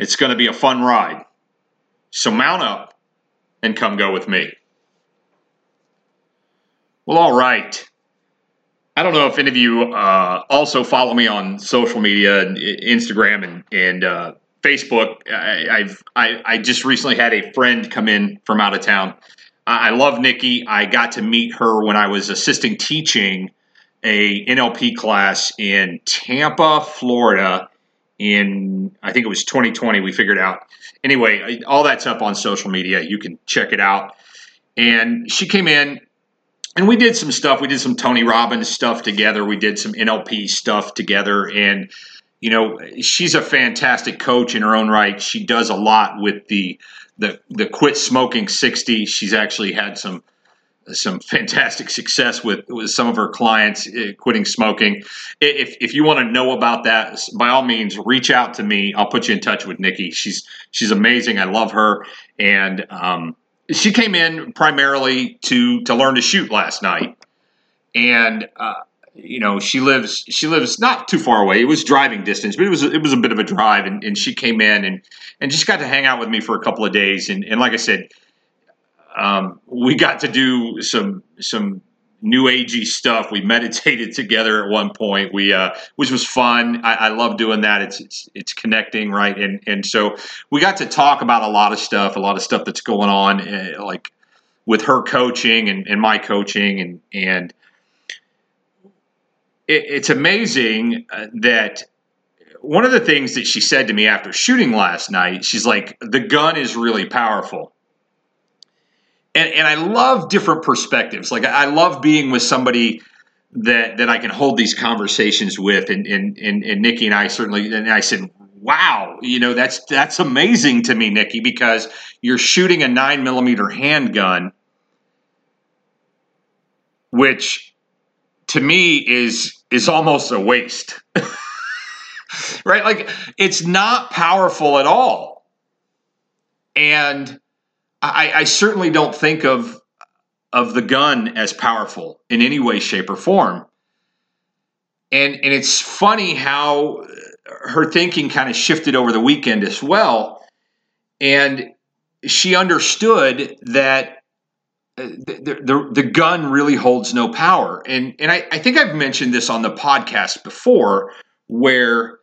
It's going to be a fun ride. So mount up and come go with me. Well, all right. I don't know if any of you uh, also follow me on social media, Instagram and, and uh, Facebook. I, have I, I just recently had a friend come in from out of town. I love Nikki. I got to meet her when I was assisting teaching a NLP class in Tampa, Florida in I think it was 2020 we figured out. Anyway, all that's up on social media. You can check it out. And she came in and we did some stuff. We did some Tony Robbins stuff together. We did some NLP stuff together and you know, she's a fantastic coach in her own right. She does a lot with the the the quit smoking 60. She's actually had some some fantastic success with, with some of her clients uh, quitting smoking. If, if you want to know about that, by all means, reach out to me. I'll put you in touch with Nikki. She's she's amazing. I love her, and um, she came in primarily to to learn to shoot last night, and. Uh, you know she lives she lives not too far away it was driving distance but it was it was a bit of a drive and, and she came in and and just got to hang out with me for a couple of days and, and like i said um, we got to do some some new agey stuff. We meditated together at one point. We uh, which was fun. I, I love doing that. It's, it's it's connecting, right? And and so we got to talk about a lot of stuff, a lot of stuff that's going on, uh, like with her coaching and, and my coaching, and and it, it's amazing uh, that. One of the things that she said to me after shooting last night, she's like, the gun is really powerful and and I love different perspectives. Like I love being with somebody that that I can hold these conversations with. And and and, and Nikki and I certainly. And I said, "Wow, you know that's that's amazing to me, Nikki, because you're shooting a nine millimeter handgun, which to me is is almost a waste." right? Like it's not powerful at all. And I, I certainly don't think of of the gun as powerful in any way, shape, or form. And and it's funny how her thinking kind of shifted over the weekend as well. And she understood that uh, the, the, the gun really holds no power. And and I, I think I've mentioned this on the podcast before, where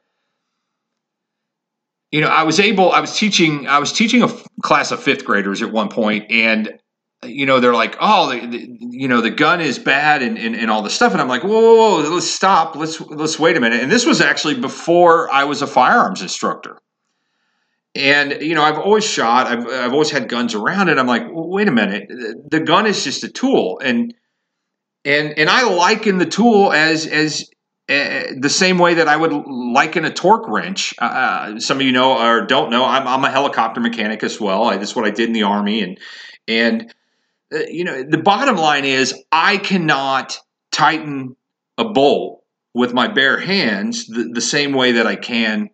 you know, I was able, I was teaching, I was teaching a class of fifth graders at one point, and you know, they're like, oh, the, the, you know, the gun is bad and, and, and all this stuff. And I'm like, whoa, whoa, whoa, let's stop. Let's, let's wait a minute. And this was actually before I was a firearms instructor. And, you know, I've always shot, I've, I've always had guns around and I'm like, well, wait a minute. The gun is just a tool. And, and, and I liken the tool as, as uh, the same way that I would liken a torque wrench. Uh, uh, some of you know or don't know, I'm, I'm, a helicopter mechanic as well. I, that's what I did in the army, and and uh, you know the bottom line is I cannot tighten a bolt with my bare hands the, the same way that I can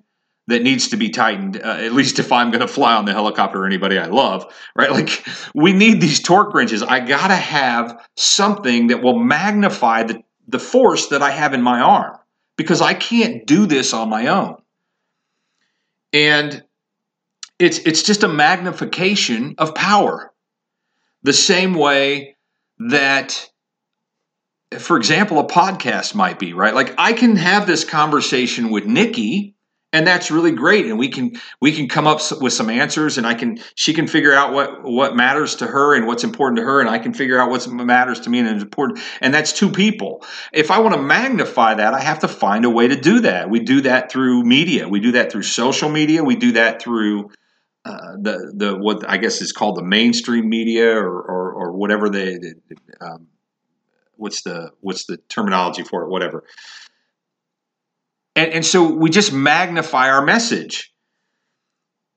that needs to be tightened. Uh, at least if I'm going to fly on the helicopter or anybody I love, right? Like we need these torque wrenches. I got to have something that will magnify the the force that I have in my arm because I can't do this on my own. And it's it's just a magnification of power. The same way that for example a podcast might be, right? Like I can have this conversation with Nikki and that's really great. And we can we can come up with some answers and i can she can figure out what what matters to her and what's important to her and i can figure out what matters to me and is important. And that's two people. If i want to magnify that i have to find a way to do that. We do that through media. We do that through social media. We do that through uh, the the what I guess is called the mainstream media or or, or whatever they um, what's the what's the terminology for it? Whatever and, and so we just magnify our message.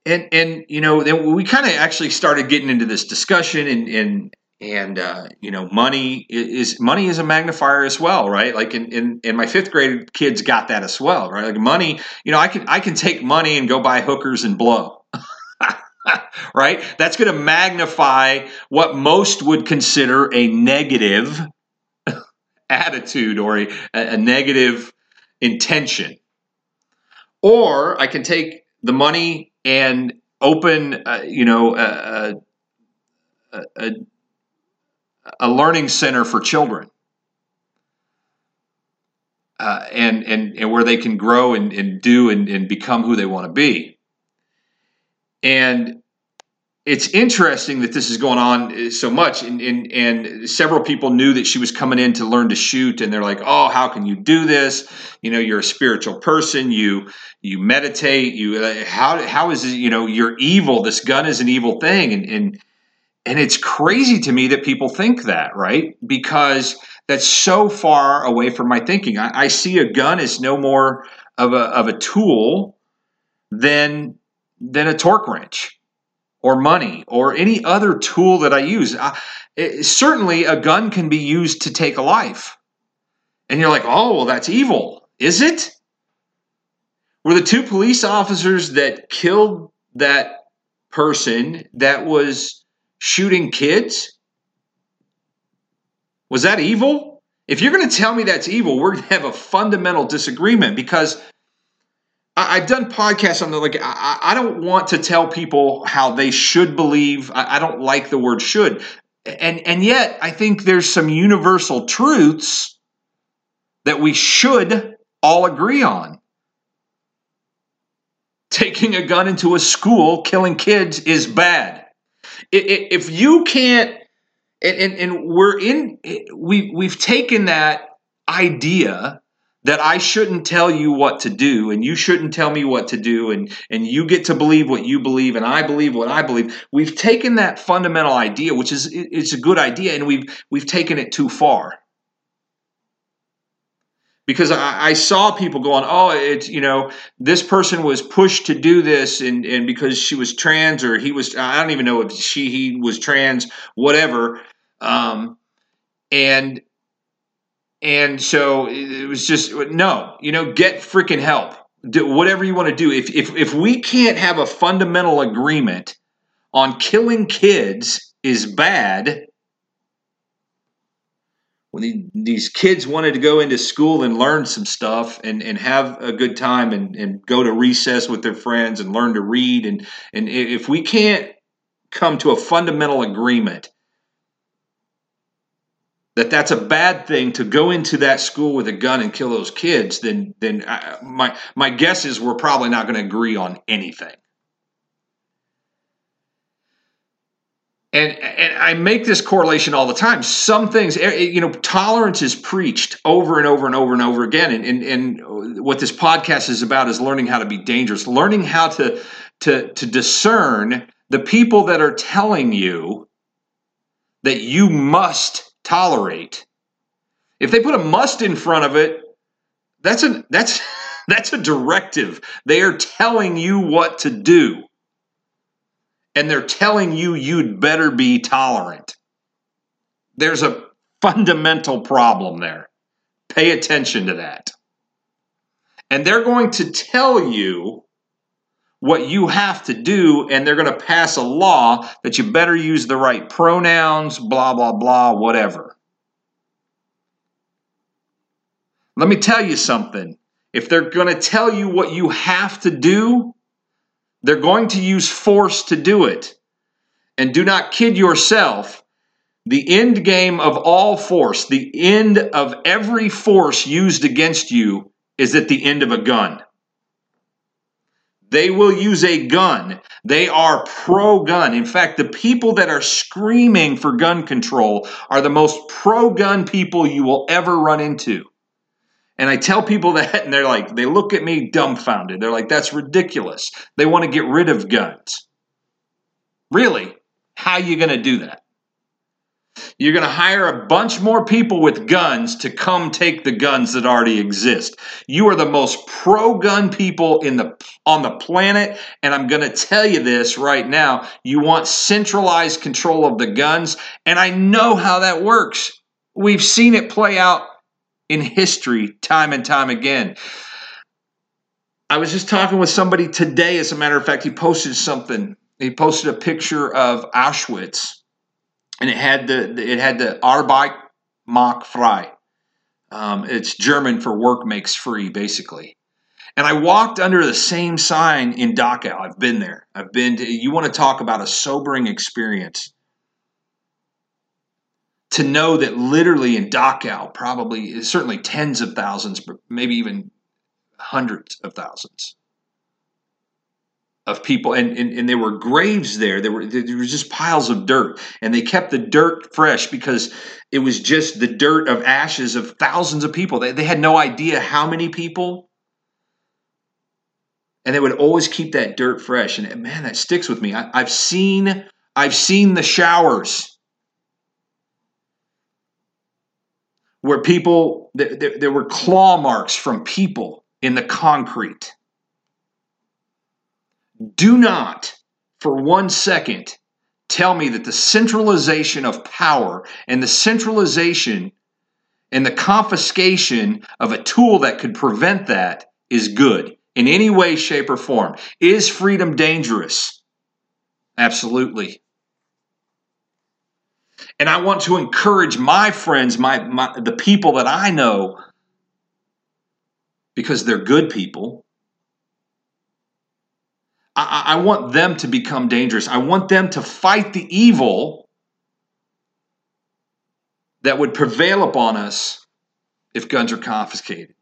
and and you know then we kind of actually started getting into this discussion and and and uh, you know money is money is a magnifier as well right? Like in, in in my fifth grade kids got that as well right? Like money you know i can i can take money and go buy hookers and blow right? That's going to magnify what most would consider a negative attitude or a, a negative intention or i can take the money and open uh, you know a, a, a a learning center for children. Uh, and, and, and where they can grow and, and do and, and become who they want to be. And it's interesting that this is going on so much. And, and, and several people knew that she was coming in to learn to shoot. And they're like, oh, how can you do this? You know, you're a spiritual person. You, you meditate. You, uh, how, how is it, you know, you're evil. This gun is an evil thing. And, and, and it's crazy to me that people think that, right? Because that's so far away from my thinking. I, I see a gun as no more of a, of a tool than, than a torque wrench or money or any other tool that I use. I, it, certainly, a gun can be used to take a life. And you're like, oh, well, that's evil. Is it? Were the two police officers that killed that person that was shooting kids? Was that evil? If you're going to tell me that's evil, we're going to have a fundamental disagreement because I, have done podcasts on the like. I, I, don't want to tell people how they should believe. I, I don't like the word "should," and and yet I think there's some universal truths that we should all agree on. Taking a gun into a school, killing kids is bad if you can't, and, and, and we're in, we, we've taken that idea that I shouldn't tell you what to do and you shouldn't tell me what to do and and you get to believe what you believe and I believe what I believe. We've taken that fundamental idea which is it's a good idea and we've we've taken it too far because I, I, saw people going, oh, it's you know this person was pushed to do this, and and because she was trans or he was, I don't even know if she he was trans, whatever, um, and and so it was just no, you know, get freaking help, do whatever you want to do. If if if we can't have a fundamental agreement on killing kids is bad when these kids wanted to go into school and learn some stuff and, and have a good time and, and go to recess with their friends and learn to read and and if we can't come to a fundamental agreement that that's a bad thing to go into that school with a gun and kill those kids then then I, my my guess is we're probably not going to agree on anything and and I make this correlation all the time. Some things, eh, eh, you know, tolerance is preached over and over and over and over again. And, and, and what this podcast is about is learning how to be dangerous, learning how to to to discern the people that are telling you that you must tolerate. If they put a must in front of it, that's a that's that's a directive. They are telling you what to do and they're telling you you'd better be tolerant. There's a fundamental problem there. Pay attention to that. And they're going to tell you what you have to do, and they're going to pass a law that you better use the right pronouns, blah, blah, blah, whatever. Let me tell you something. If they're going to tell you what you have to do, they're going to use force to do it. And do not kid yourself. The end game of all force, the end of every force used against you, is at the end of a gun. They will use a gun. They are pro gun. In fact, the people that are screaming for gun control are the most pro gun people you will ever run into. And I tell people that, and they're like, they look at me dumbfounded. They're like, that's ridiculous. They want to get rid of guns. Really? How are you going to do that? You're going to hire a bunch more people with guns to come take the guns that already exist. You are the most pro-gun people in the on the planet and I'm going to tell you this right now. You want centralized control of the guns and I know how that works. We've seen it play out in history time and time again. I was just talking with somebody today as a matter of fact he posted something. He posted a picture of Auschwitz and it had the it had the Arbeit macht frei. Um, it's German for work makes free, basically. And I walked under the same sign in Dachau. I've been there. I've been to, you want to talk about a sobering experience. To know that literally in Dachau, probably, certainly tens of thousands, but maybe even hundreds of thousands of people and, and, and there were graves there. There were there was just piles of dirt and they kept the dirt fresh because it was just the dirt of ashes of thousands of people. They, they had no idea how many people and they would always keep that dirt fresh. And man that sticks with me. I, i've seen i've seen the showers where people there, there were claw marks from people in the concrete do not for one second tell me that the centralization of power and the centralization and the confiscation of a tool that could prevent that is good in any way, shape, or form. Is freedom dangerous? Absolutely. And I want to encourage my friends, my, my the people that I know, because they're good people, I, I want them to become dangerous. I want them to fight the evil that would prevail upon us if guns are confiscated.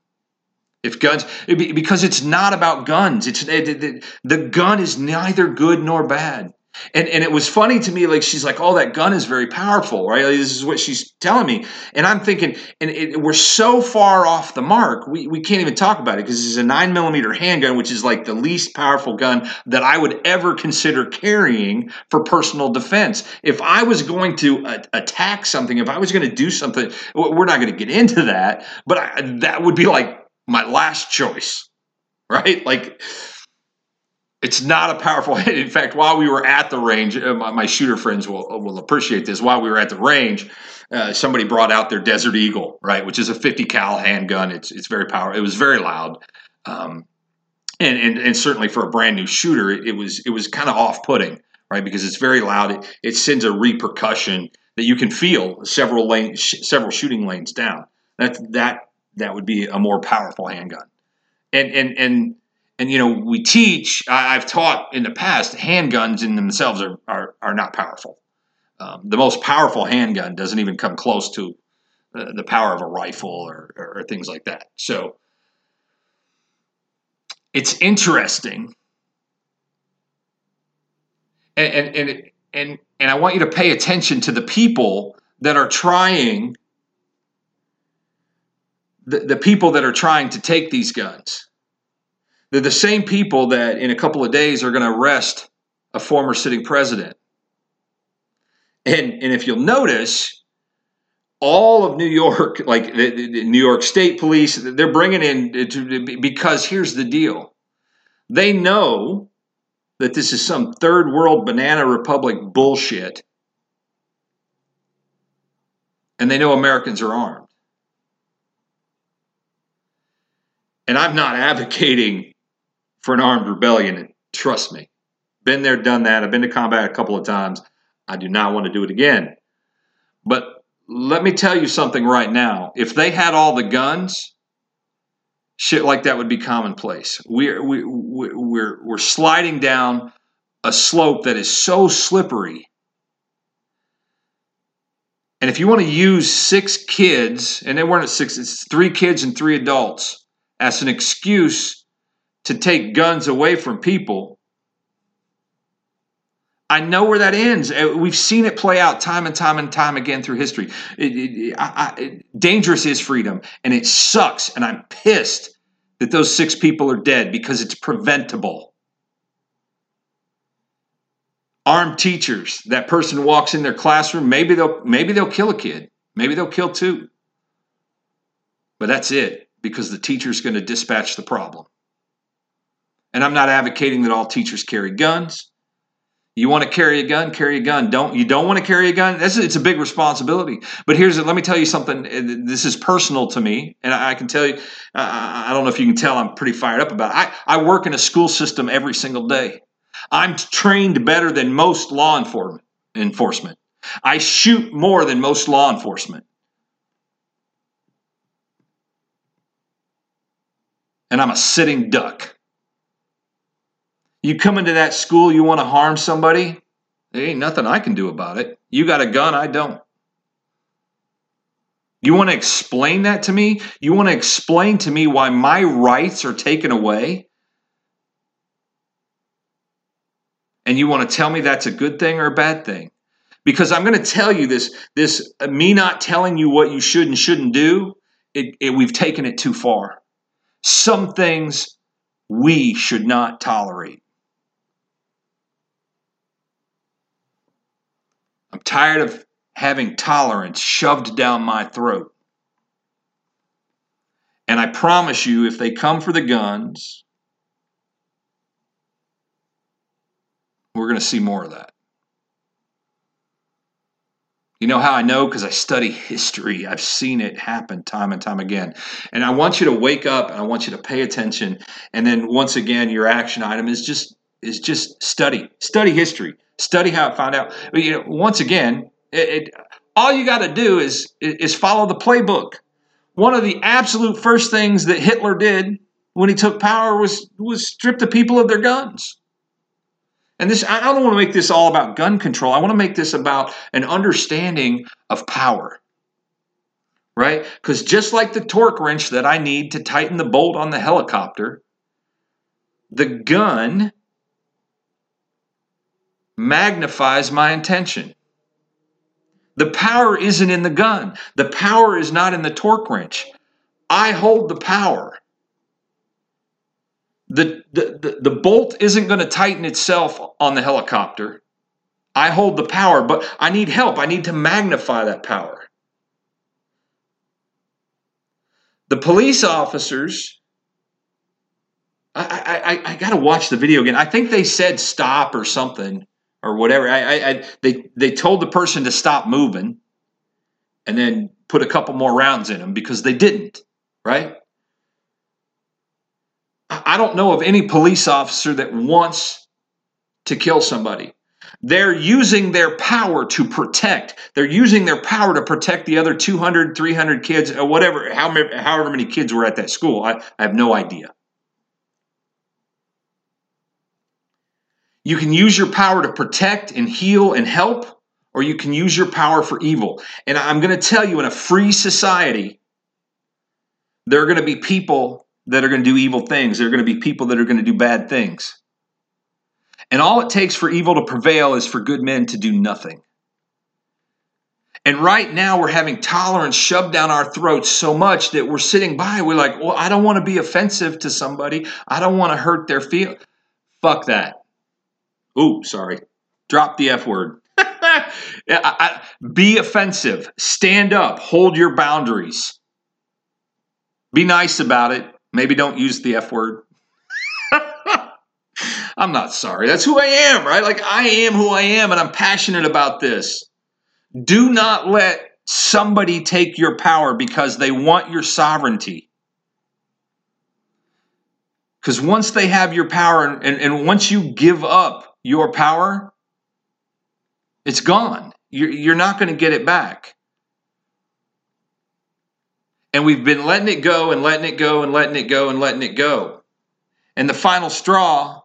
If guns, because it's not about guns. It's the gun is neither good nor bad. And and it was funny to me, like she's like, "Oh, that gun is very powerful, right?" Like, this is what she's telling me, and I'm thinking, and it, we're so far off the mark, we, we can't even talk about it because it's a nine millimeter handgun, which is like the least powerful gun that I would ever consider carrying for personal defense. If I was going to attack something, if I was going to do something, we're not going to get into that, but I, that would be like my last choice, right? Like it's not a powerful hit. In fact, while we were at the range, uh, my, my shooter friends will will appreciate this. While we were at the range, uh, somebody brought out their Desert Eagle, right, which is a 50 cal handgun. It's it's very powerful. It was very loud, um, and, and and certainly for a brand new shooter, it, it was it was kind of off putting, right, because it's very loud. It, it sends a repercussion that you can feel several lanes, sh- several shooting lanes down. That that that would be a more powerful handgun, and and and and you know we teach I, have taught in the past handguns in themselves are are, are not powerful. Um, the most powerful handgun doesn't even come close to uh, the power of a rifle or, or things like that. So it's interesting. And and and and, and i want you to pay attention to the people that are trying the, the people that are trying to take these guns they're the same people that in a couple of days are going to arrest a former sitting president. And, and if you'll notice, all of New York, like the, the New York State Police, they're bringing in to, because here's the deal. They know that this is some third world banana republic bullshit. And they know Americans are armed. And I'm not advocating for an armed rebellion. And trust me, been there, done that. I've been to combat a couple of times. I do not want to do it again. But let me tell you something right now. If they had all the guns, shit like that would be commonplace. We're we, we're we're sliding down a slope that is so slippery. And if you want to use six kids, and they weren't six, it's three kids and three adults, as an excuse to take guns away from people. I know where that ends. Uh, we've seen it play out time and time and time again through history. It, it, I, dangerous is freedom, and it sucks. And I'm pissed that those six people are dead because it's preventable. armed teachers. That person walks in their classroom, maybe they'll maybe they'll kill a kid. Maybe they'll kill two. But that's it because the teacher's going to dispatch the problem. And I'm not advocating that all teachers carry guns. You want to carry a gun, carry a gun. Don't you don't want to carry a gun? That's it's a big responsibility. But here's let me tell you something. Eh, this is personal to me, and I can tell you. I don't know if you can tell. I'm pretty fired up about it. I I work in a school system every single day. I'm trained better than most law enforcement. I shoot more than most law enforcement. And I'm a sitting duck. You come into that school, you want to harm somebody, there ain't nothing I can do about it. You got a gun, I don't. You want to explain that to me? You want to explain to me why my rights are taken away? And you want to tell me that's a good thing or a bad thing? Because I'm going to tell you this this uh, me not telling you what you should and shouldn't do, it, it, we've taken it too far. Some things we should not tolerate. I'm tired of having tolerance shoved down my throat. And I promise you, if they come for the guns, we're going to see more of that. You know how I know? Because I study history. I've seen it happen time and time again. And I want you to wake up and I want you to pay attention. And then once again, your action item is just is just study. Study history. Study how it found out. You know, once again, it, it, all you got to do is is follow the playbook. One of the absolute first things that Hitler did when he took power was was strip the people of their guns. And this I don't want to make this all about gun control. I want to make this about an understanding of power. Right? Because just like the torque wrench that I need to tighten the bolt on the helicopter, the gun magnifies my intention. The power isn't in the gun. The power is not in the torque wrench. I hold the power. The, the, the, the bolt isn't going to tighten itself on the helicopter. I hold the power, but I need help. I need to magnify that power. The police officers, I, I, I, I got to watch the video again. I think they said stop or something or whatever. I, I, I, they they told the person to stop moving, and then put a couple more rounds in them because they didn't. Right? I don't know of any police officer that wants to kill somebody. They're using their power to protect. They're using their power to protect the other 200, 300 kids, or whatever, however, many kids were at that school. I, I have no idea. You can use your power to protect and heal and help, or you can use your power for evil. And I'm going to tell you, in a free society, there are going to be people that are going to do evil things. There are going to be people that are going to do bad things. And all it takes for evil to prevail is for good men to do nothing. And right now, we're having tolerance shoved down our throats so much that we're sitting by. We're like, well, I don't want to be offensive to somebody. I don't want to hurt their feel. Fuck that. Ooh, sorry. Drop the F word. I, I, be offensive. Stand up. Hold your boundaries. Be nice about it. Maybe don't use the F word. I'm not sorry. That's who I am, right? Like, I am who I am, and I'm passionate about this. Do not let somebody take your power because they want your sovereignty. Because once they have your power, and, and, and once you give up your power, it's gone. You're, not going to get it back. And we've been letting it go and letting it go and letting it go and letting it go. And the final straw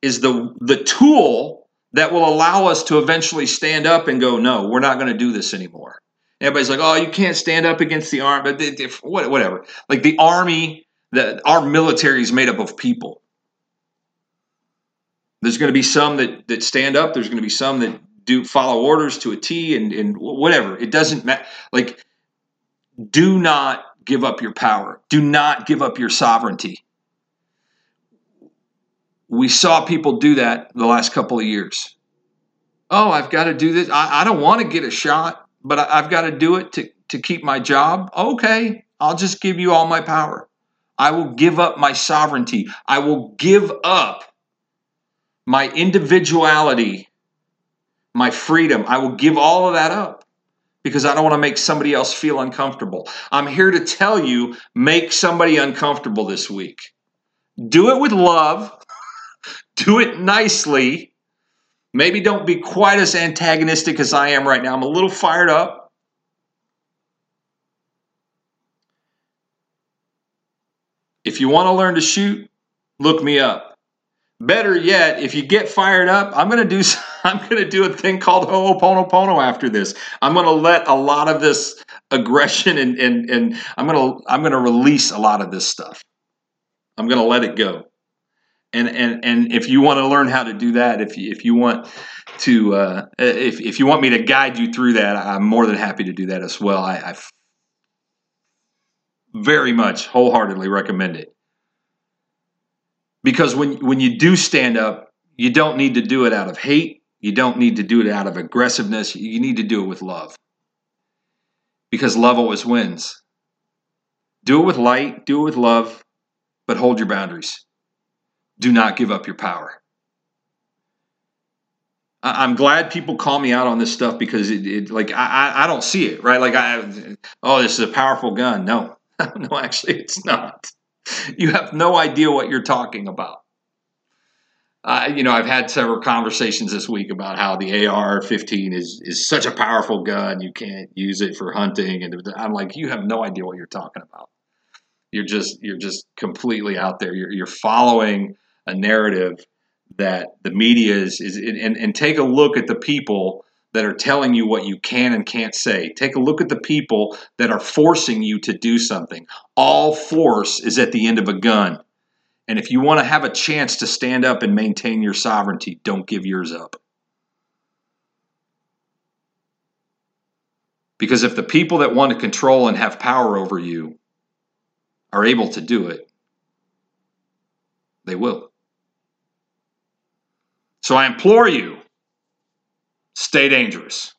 is the, the tool that will allow us to eventually stand up and go, no, we're not going to do this anymore. Everybody's like, oh, you can't stand up against the army, but whatever. Like the army, the, our military is made up of people. There's going to be some that that stand up. There's going to be some that do follow orders to a T and and whatever. It doesn't matter. Like, do not give up your power. Do not give up your sovereignty. We saw people do that the last couple of years. Oh, I've got to do this. I, I don't want to get a shot, but I, I've got to do it to, to keep my job. Okay, I'll just give you all my power. I will give up my sovereignty. I will give up my individuality, my freedom. I will give all of that up because I don't want to make somebody else feel uncomfortable. I'm here to tell you make somebody uncomfortable this week. Do it with love, do it nicely. Maybe don't be quite as antagonistic as I am right now. I'm a little fired up. If you want to learn to shoot, look me up. Better yet, if you get fired up, I'm gonna do I'm gonna do a thing called Ho'oponopono after this. I'm gonna let a lot of this aggression and and and I'm gonna I'm gonna release a lot of this stuff. I'm gonna let it go. And and and if you want to learn how to do that, if you, if you want to uh, if if you want me to guide you through that, I'm more than happy to do that as well. I, I very much wholeheartedly recommend it. Because when, when you do stand up, you don't need to do it out of hate. You don't need to do it out of aggressiveness. You need to do it with love. Because love always wins. Do it with light, do it with love, but hold your boundaries. Do not give up your power. I'm glad people call me out on this stuff because it, it like I, I don't see it right. Like I, oh, this is a powerful gun. No, no, actually, it's not. you have no idea what you're talking about. Uh, you know, I've had several conversations this week about how the AR-15 is is such a powerful gun. You can't use it for hunting, and I'm like, you have no idea what you're talking about. You're just you're just completely out there. You're you're following a narrative that the media is is and, and take a look at the people that are telling you what you can and can't say. Take a look at the people that are forcing you to do something. All force is at the end of a gun. And if you want to have a chance to stand up and maintain your sovereignty, don't give yours up. Because if the people that want to control and have power over you are able to do it, they will. So I implore you Stay dangerous.